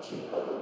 题。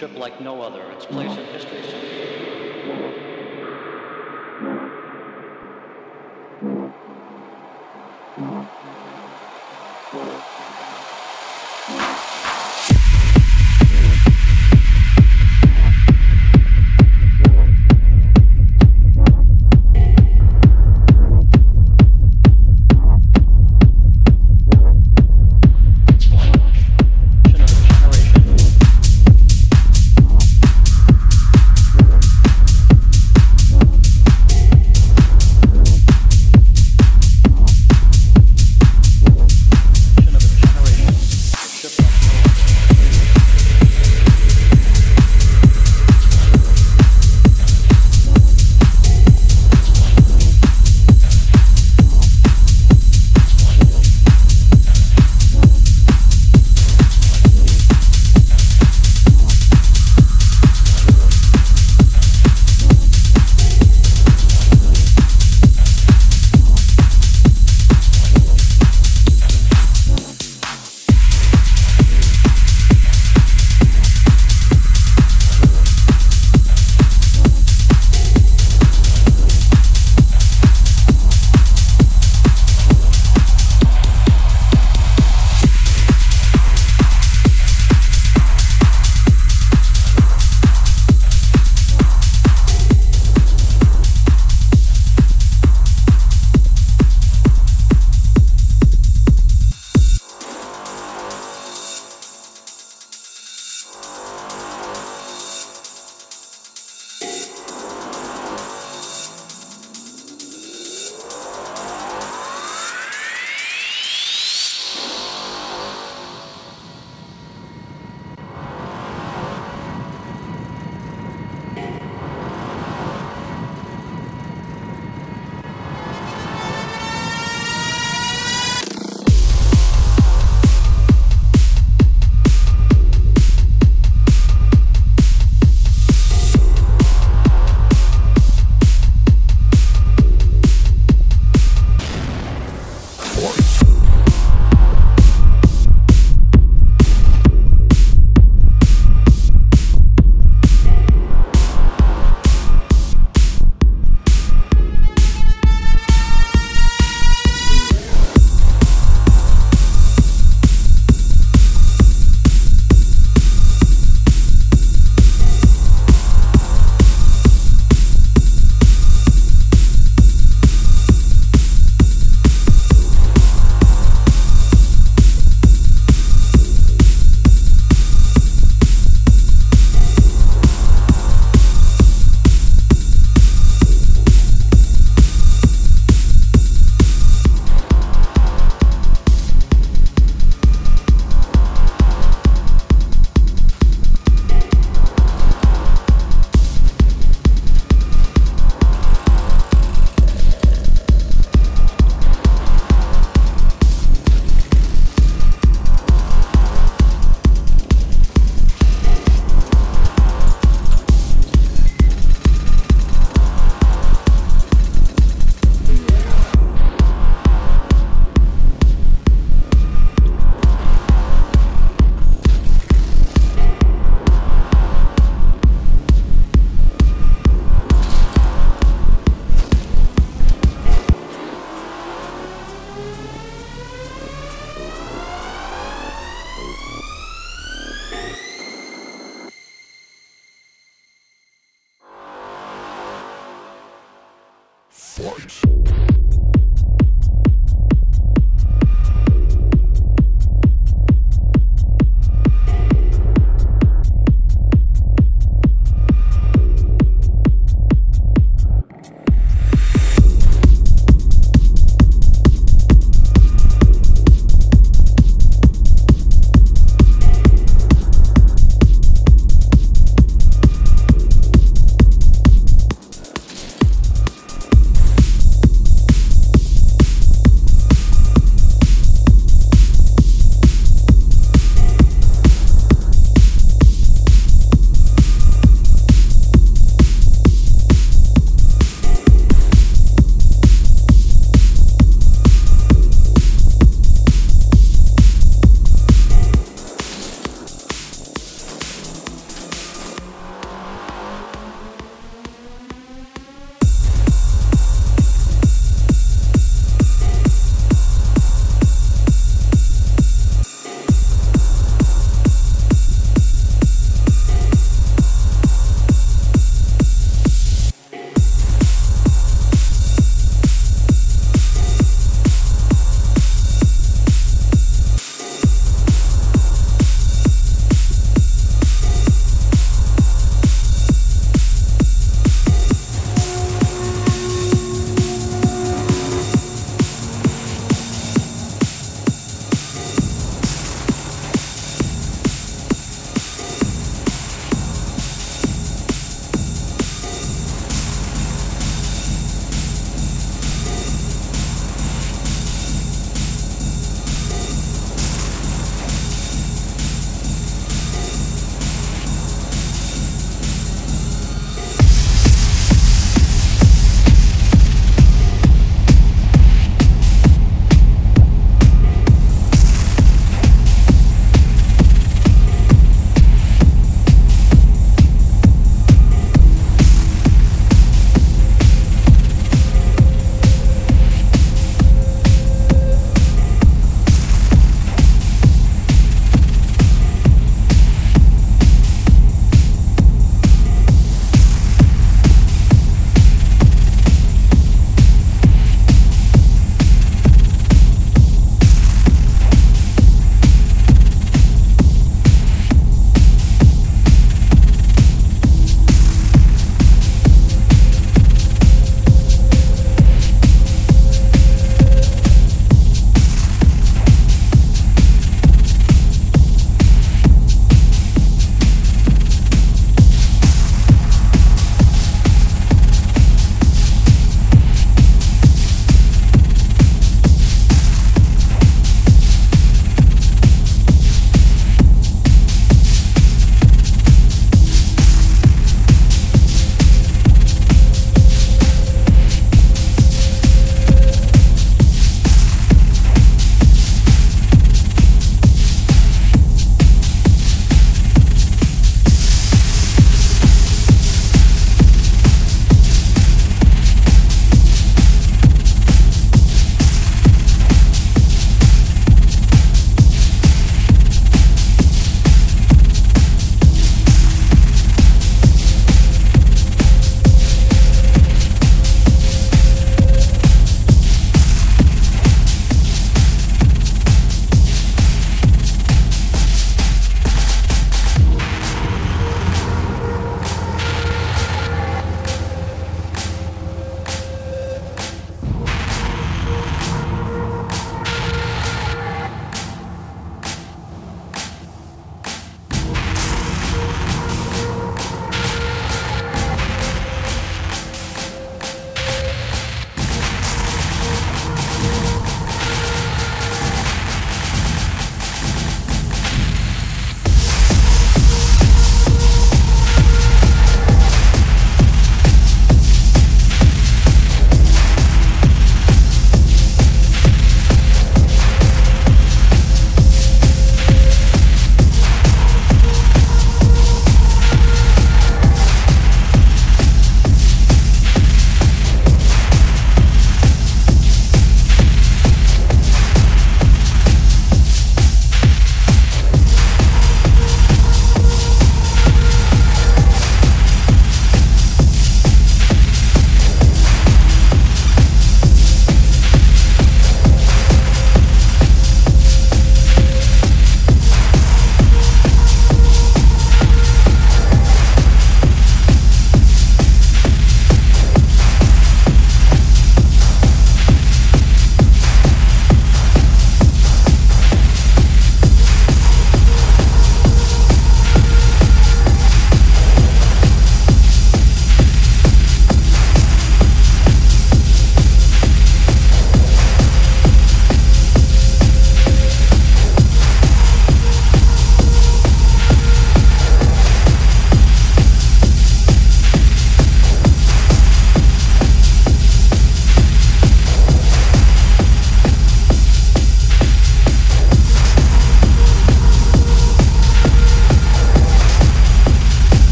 Ship like no other, its place in history